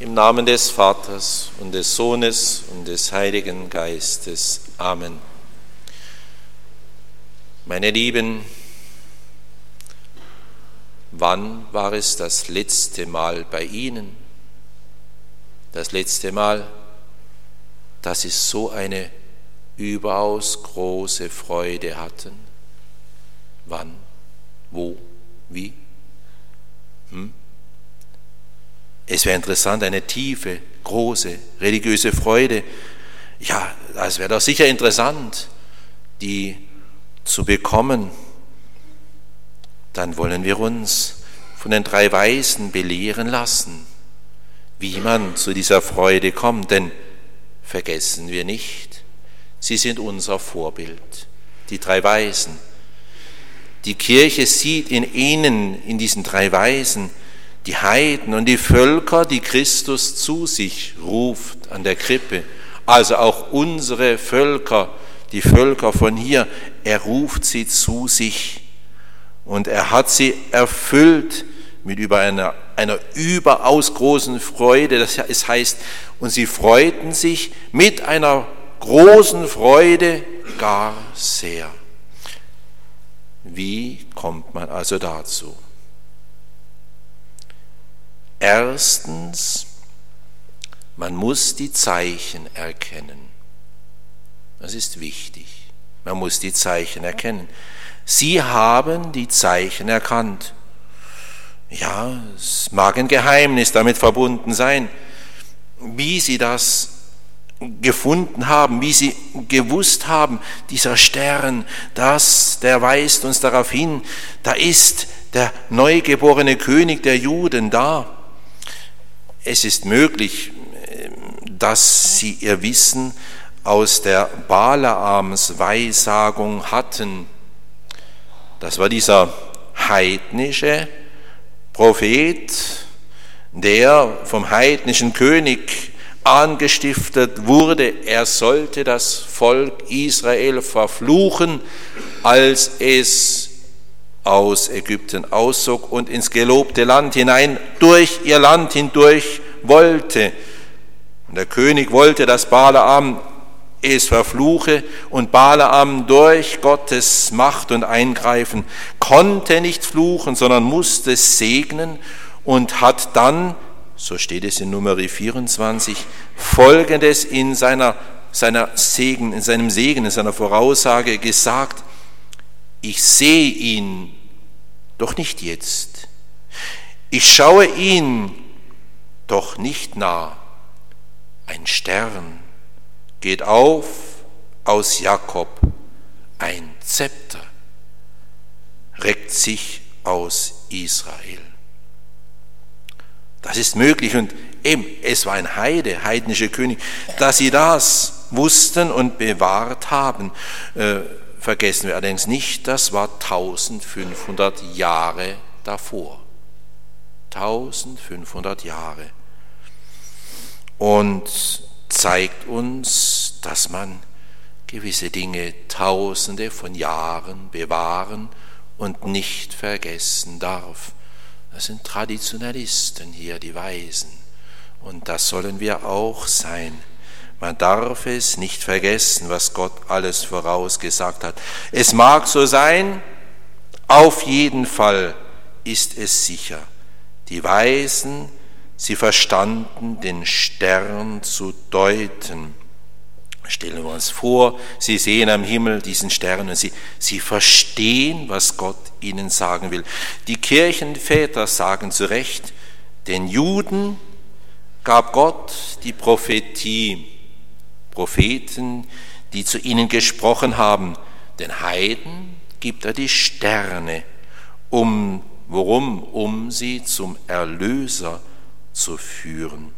Im Namen des Vaters und des Sohnes und des Heiligen Geistes. Amen. Meine Lieben, wann war es das letzte Mal bei Ihnen? Das letzte Mal, dass Sie so eine überaus große Freude hatten? Wann? Wo? Wie? Hm? Es wäre interessant, eine tiefe, große religiöse Freude. Ja, das wäre doch sicher interessant, die zu bekommen. Dann wollen wir uns von den drei Weisen belehren lassen, wie man zu dieser Freude kommt. Denn vergessen wir nicht, sie sind unser Vorbild, die drei Weisen. Die Kirche sieht in ihnen, in diesen drei Weisen, die Heiden und die Völker, die Christus zu sich ruft an der Krippe. Also auch unsere Völker, die Völker von hier, er ruft sie zu sich. Und er hat sie erfüllt mit über einer, einer überaus großen Freude. Das heißt, und sie freuten sich mit einer großen Freude gar sehr. Wie kommt man also dazu? Erstens, man muss die Zeichen erkennen. Das ist wichtig. Man muss die Zeichen erkennen. Sie haben die Zeichen erkannt. Ja, es mag ein Geheimnis damit verbunden sein, wie sie das gefunden haben, wie sie gewusst haben, dieser Stern, das, der weist uns darauf hin, da ist der neugeborene König der Juden da. Es ist möglich, dass sie ihr Wissen aus der Balaams Weissagung hatten. Das war dieser heidnische Prophet, der vom heidnischen König angestiftet wurde, er sollte das Volk Israel verfluchen, als es aus Ägypten auszog und ins gelobte Land hinein, durch ihr Land hindurch wollte. Und der König wollte, dass Balaam es verfluche und Balaam durch Gottes Macht und Eingreifen konnte nicht fluchen, sondern musste segnen und hat dann, so steht es in Nummer 24, folgendes in seiner, seiner Segen, in seinem Segen, in seiner Voraussage gesagt, ich sehe ihn doch nicht jetzt. Ich schaue ihn, doch nicht nah. Ein Stern geht auf aus Jakob, ein Zepter reckt sich aus Israel. Das ist möglich und eben, es war ein Heide, heidnischer König, dass sie das wussten und bewahrt haben. Äh, vergessen wir allerdings nicht, das war 1500 Jahre davor. 1500 Jahre. Und zeigt uns, dass man gewisse Dinge tausende von Jahren bewahren und nicht vergessen darf. Das sind Traditionalisten hier, die Weisen. Und das sollen wir auch sein. Man darf es nicht vergessen, was Gott alles vorausgesagt hat. Es mag so sein, auf jeden Fall ist es sicher. Die Weisen, sie verstanden, den Stern zu deuten. Stellen wir uns vor, sie sehen am Himmel diesen Stern und sie, sie verstehen, was Gott ihnen sagen will. Die Kirchenväter sagen zu Recht, den Juden gab Gott die Prophetie Propheten, die zu ihnen gesprochen haben. Den Heiden gibt er die Sterne, um, worum? Um sie zum Erlöser zu führen.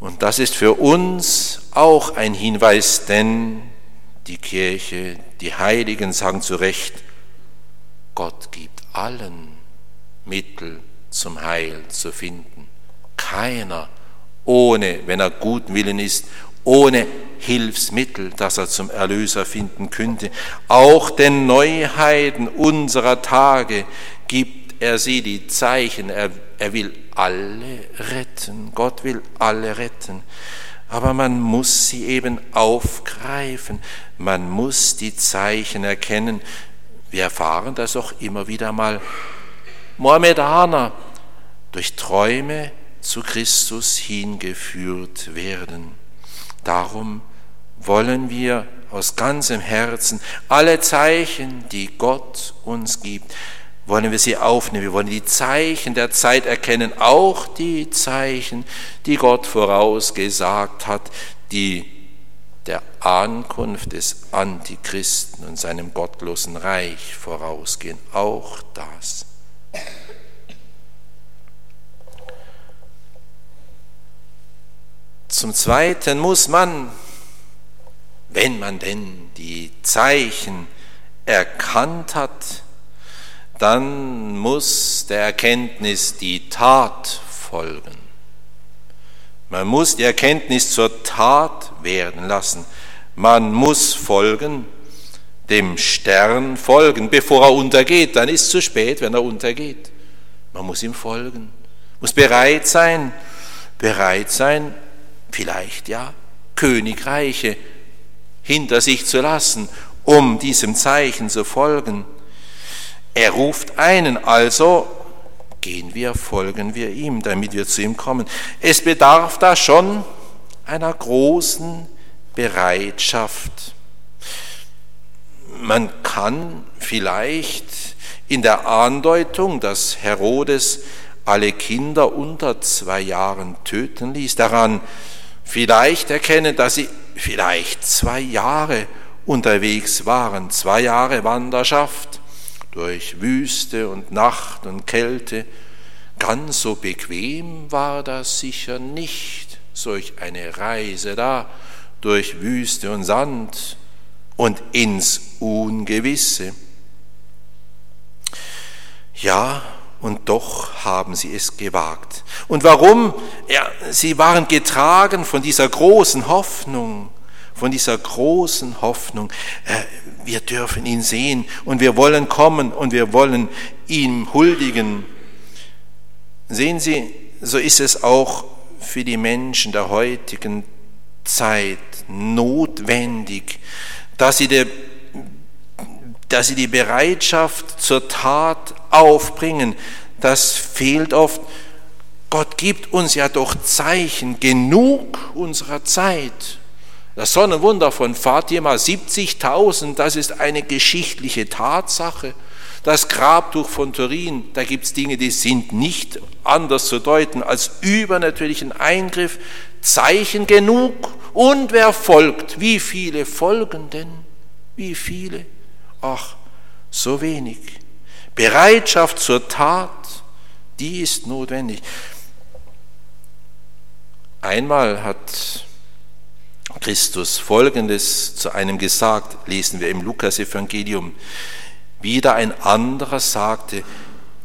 Und das ist für uns auch ein Hinweis, denn die Kirche, die Heiligen sagen zu Recht, Gott gibt allen Mittel zum Heil zu finden. Keiner ohne, wenn er guten Willen ist, ohne Hilfsmittel, das er zum Erlöser finden könnte. Auch den Neuheiten unserer Tage gibt er sie die Zeichen, er, Er will alle retten. Gott will alle retten. Aber man muss sie eben aufgreifen. Man muss die Zeichen erkennen. Wir erfahren das auch immer wieder mal. Mohammedaner durch Träume zu Christus hingeführt werden. Darum wollen wir aus ganzem Herzen alle Zeichen, die Gott uns gibt, wollen wir sie aufnehmen. Wir wollen die Zeichen der Zeit erkennen, auch die Zeichen, die Gott vorausgesagt hat, die der Ankunft des Antichristen und seinem gottlosen Reich vorausgehen. Auch das. Zum Zweiten muss man, wenn man denn die Zeichen erkannt hat, dann muss der Erkenntnis die Tat folgen. Man muss die Erkenntnis zur Tat werden lassen. Man muss folgen, dem Stern folgen, bevor er untergeht. Dann ist es zu spät, wenn er untergeht. Man muss ihm folgen, muss bereit sein, bereit sein, vielleicht ja Königreiche hinter sich zu lassen, um diesem Zeichen zu folgen. Er ruft einen, also gehen wir, folgen wir ihm, damit wir zu ihm kommen. Es bedarf da schon einer großen Bereitschaft. Man kann vielleicht in der Andeutung, dass Herodes alle Kinder unter zwei Jahren töten ließ, daran vielleicht erkennen, dass sie vielleicht zwei Jahre unterwegs waren, zwei Jahre Wanderschaft durch Wüste und Nacht und Kälte. Ganz so bequem war das sicher nicht, solch eine Reise da durch Wüste und Sand und ins Ungewisse. Ja, und doch haben sie es gewagt. Und warum? Ja, sie waren getragen von dieser großen Hoffnung, von dieser großen Hoffnung. Äh, wir dürfen ihn sehen und wir wollen kommen und wir wollen ihm huldigen. Sehen Sie, so ist es auch für die Menschen der heutigen Zeit notwendig, dass sie der dass sie die Bereitschaft zur Tat aufbringen. Das fehlt oft. Gott gibt uns ja doch Zeichen genug unserer Zeit. Das Sonnenwunder von Fatima, 70.000, das ist eine geschichtliche Tatsache. Das Grabtuch von Turin, da gibt es Dinge, die sind nicht anders zu deuten als übernatürlichen Eingriff. Zeichen genug. Und wer folgt? Wie viele folgen denn? Wie viele? Ach, so wenig. Bereitschaft zur Tat, die ist notwendig. Einmal hat Christus Folgendes zu einem gesagt, lesen wir im Lukas-Evangelium. Wieder ein anderer sagte,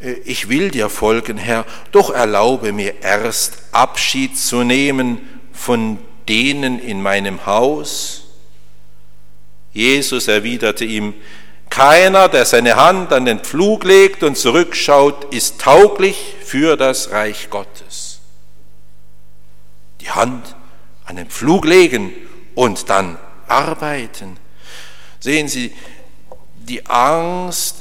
äh, ich will dir folgen, Herr, doch erlaube mir erst Abschied zu nehmen von denen in meinem Haus. Jesus erwiderte ihm, keiner, der seine Hand an den Pflug legt und zurückschaut, ist tauglich für das Reich Gottes. Die Hand an den Pflug legen und dann arbeiten. Sehen Sie, die Angst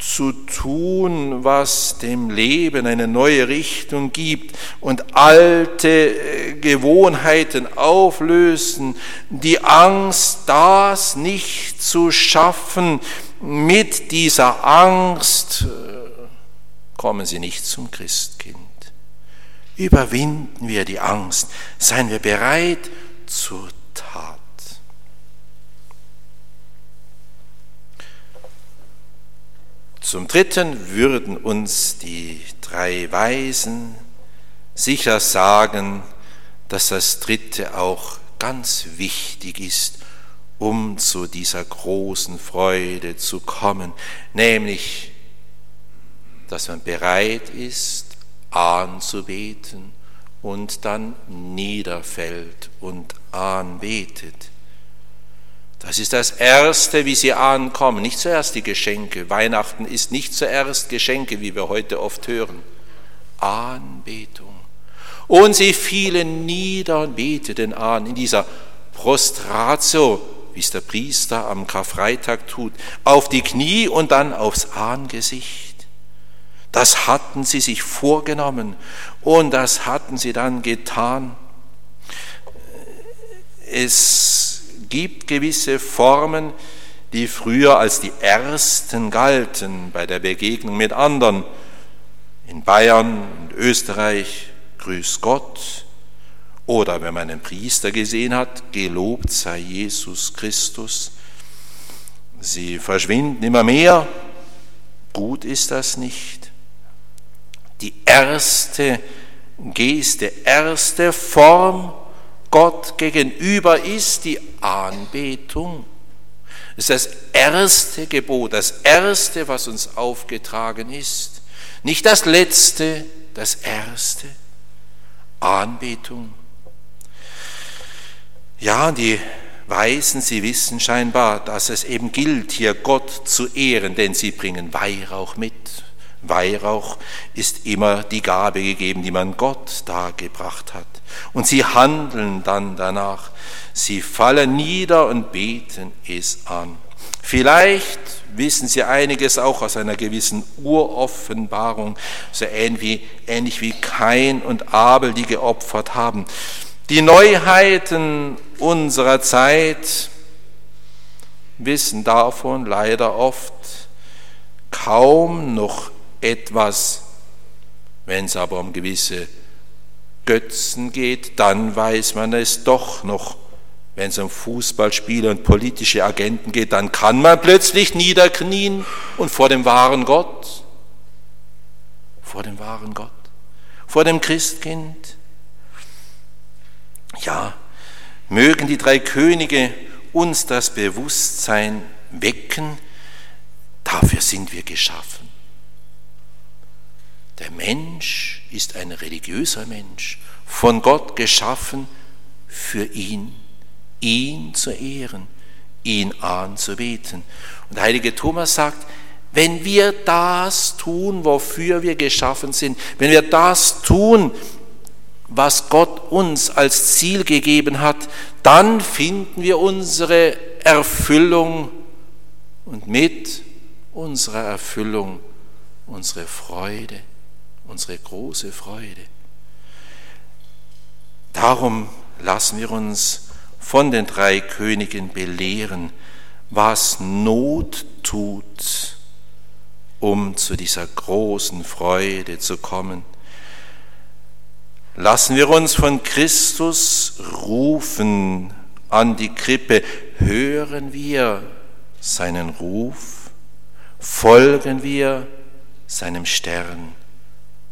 zu tun, was dem Leben eine neue Richtung gibt und alte äh, Gewohnheiten auflösen, die Angst, das nicht zu schaffen, mit dieser Angst äh, kommen Sie nicht zum Christkind. Überwinden wir die Angst, seien wir bereit zur Tat. Zum Dritten würden uns die drei Weisen sicher sagen, dass das Dritte auch ganz wichtig ist, um zu dieser großen Freude zu kommen, nämlich, dass man bereit ist, anzubeten und dann niederfällt und anbetet. Das ist das Erste, wie sie ankommen. Nicht zuerst die Geschenke. Weihnachten ist nicht zuerst Geschenke, wie wir heute oft hören. Anbetung. Und sie fielen nieder und beteten an in dieser Prostratio, wie es der Priester am Karfreitag tut, auf die Knie und dann aufs Angesicht. Das hatten sie sich vorgenommen und das hatten sie dann getan. Es gibt gewisse Formen, die früher als die ersten galten bei der Begegnung mit anderen. In Bayern und Österreich, grüß Gott. Oder wenn man einen Priester gesehen hat, gelobt sei Jesus Christus. Sie verschwinden immer mehr. Gut ist das nicht. Die erste Geste, erste Form Gott gegenüber ist die Anbetung. Das ist das erste Gebot, das erste, was uns aufgetragen ist. Nicht das letzte, das erste. Anbetung. Ja, die Weisen, sie wissen scheinbar, dass es eben gilt, hier Gott zu ehren, denn sie bringen Weihrauch mit. Weihrauch ist immer die Gabe gegeben, die man Gott dargebracht hat. Und sie handeln dann danach. Sie fallen nieder und beten es an. Vielleicht wissen Sie einiges auch aus einer gewissen Uroffenbarung, so ähnlich wie, ähnlich Kain und Abel, die geopfert haben. Die Neuheiten unserer Zeit wissen davon leider oft kaum noch etwas. Wenn es aber um gewisse Götzen geht, dann weiß man es doch noch wenn es um Fußballspieler und politische Agenten geht, dann kann man plötzlich niederknien und vor dem wahren Gott, vor dem wahren Gott, vor dem Christkind. Ja, mögen die drei Könige uns das Bewusstsein wecken, dafür sind wir geschaffen. Der Mensch ist ein religiöser Mensch, von Gott geschaffen für ihn ihn zu ehren, ihn anzubeten. Und heilige Thomas sagt, wenn wir das tun, wofür wir geschaffen sind, wenn wir das tun, was Gott uns als Ziel gegeben hat, dann finden wir unsere Erfüllung und mit unserer Erfüllung unsere Freude, unsere große Freude. Darum lassen wir uns von den drei Königen belehren, was Not tut, um zu dieser großen Freude zu kommen. Lassen wir uns von Christus rufen an die Krippe, hören wir seinen Ruf, folgen wir seinem Stern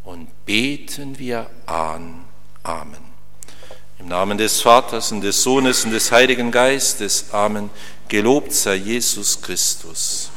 und beten wir an. Amen. Im Namen des Vaters und des Sohnes und des Heiligen Geistes. Amen. Gelobt sei Jesus Christus.